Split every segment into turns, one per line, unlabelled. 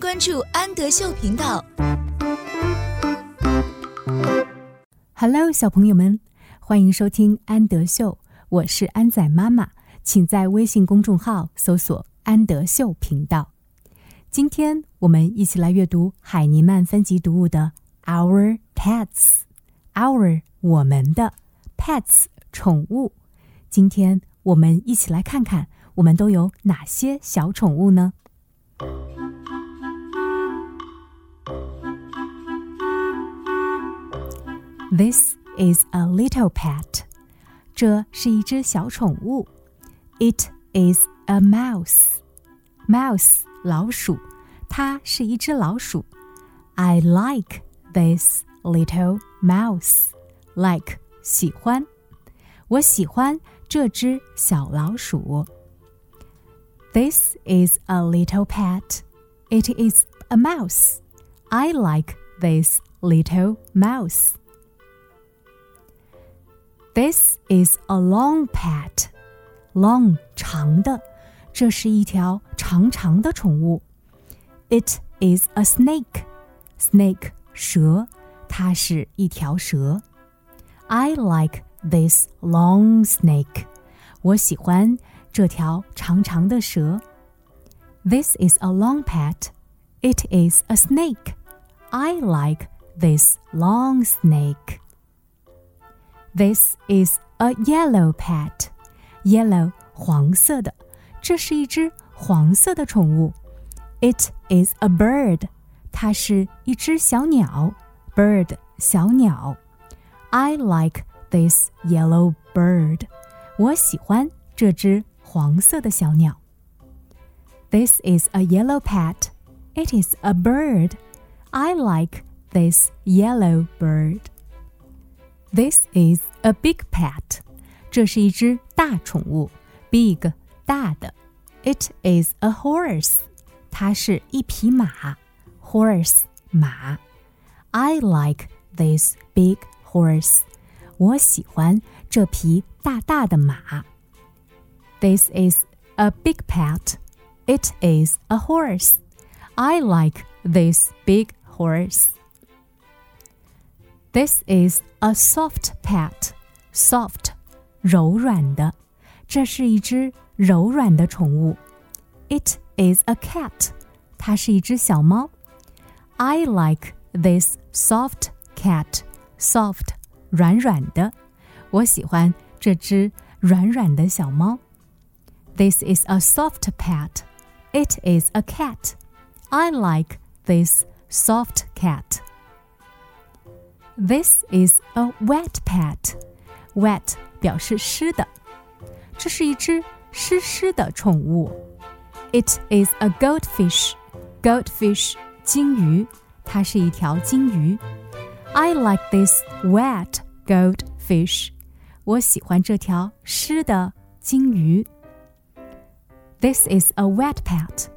关注安德秀频道。
Hello，小朋友们，欢迎收听安德秀，我是安仔妈妈，请在微信公众号搜索“安德秀频道”。今天我们一起来阅读海尼曼分级读物的《Our Pets》，Our 我们的 Pets 宠物。今天我们一起来看看，我们都有哪些小宠物呢 ？This is a little pet. 这是一只小宠物。It is a mouse. Mouse 老鼠，它是一只老鼠。I like this little mouse. Like 喜欢，我喜欢这只小老鼠。This is a little pet. It is a mouse. I like this little mouse. This is a long pet. Long 长的，这是一条长长的宠物。It is a snake. Snake 蛇，它是一条蛇。I like this long snake. 我喜欢这条长长的蛇。This is a long pet. It is a snake. I like this long snake. This is a yellow pet. Yellow 黄色的，这是一只黄色的宠物。It is a bird. 它是一只小鸟。Bird 小鸟。I like this yellow bird. 我喜欢这只黄色的小鸟。This is a yellow pet. It is a bird. I like this yellow bird. This is a big pet. 这是一只大宠物，big 大的。It is a horse. 它是一匹马，horse 马。I like this big horse. 我喜欢这匹大大的马。This is a big pet. It is a horse. I like this big horse. This is a soft pet. Soft, 柔软的，这是一只柔软的宠物。It is a cat. 它是一只小猫。I like this soft cat. Soft, 软软的，我喜欢这只软软的小猫。This is a soft pet. It is a cat. I like this soft cat. This is a wet pet. Wet 表示湿的，这是一只湿湿的宠物。It is a goldfish. Goldfish 金鱼，它是一条金鱼。I like this wet goldfish. 我喜欢这条湿的金鱼。This is a wet pet.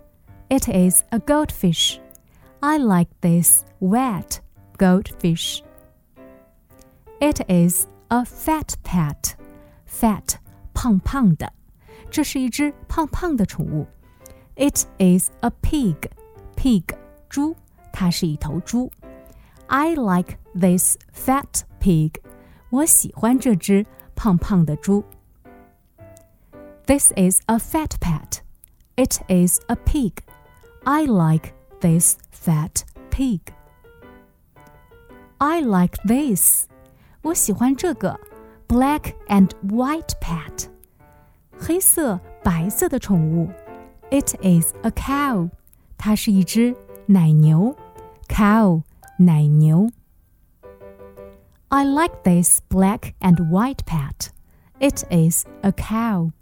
It is a goldfish. I like this wet goldfish. It is a fat pet. Fat 胖胖的，这是一只胖胖的宠物。It is a pig. Pig 猪，它是一头猪。I like this fat pig. 我喜欢这只胖胖的猪。This is a fat pet. It is a pig. I like this fat pig. I like this. 我喜欢这个 black and white pet. 黑色白色的宠物。It is a cow. 它是一只奶牛。cow 奶牛。I like this black and white pet. It is a cow.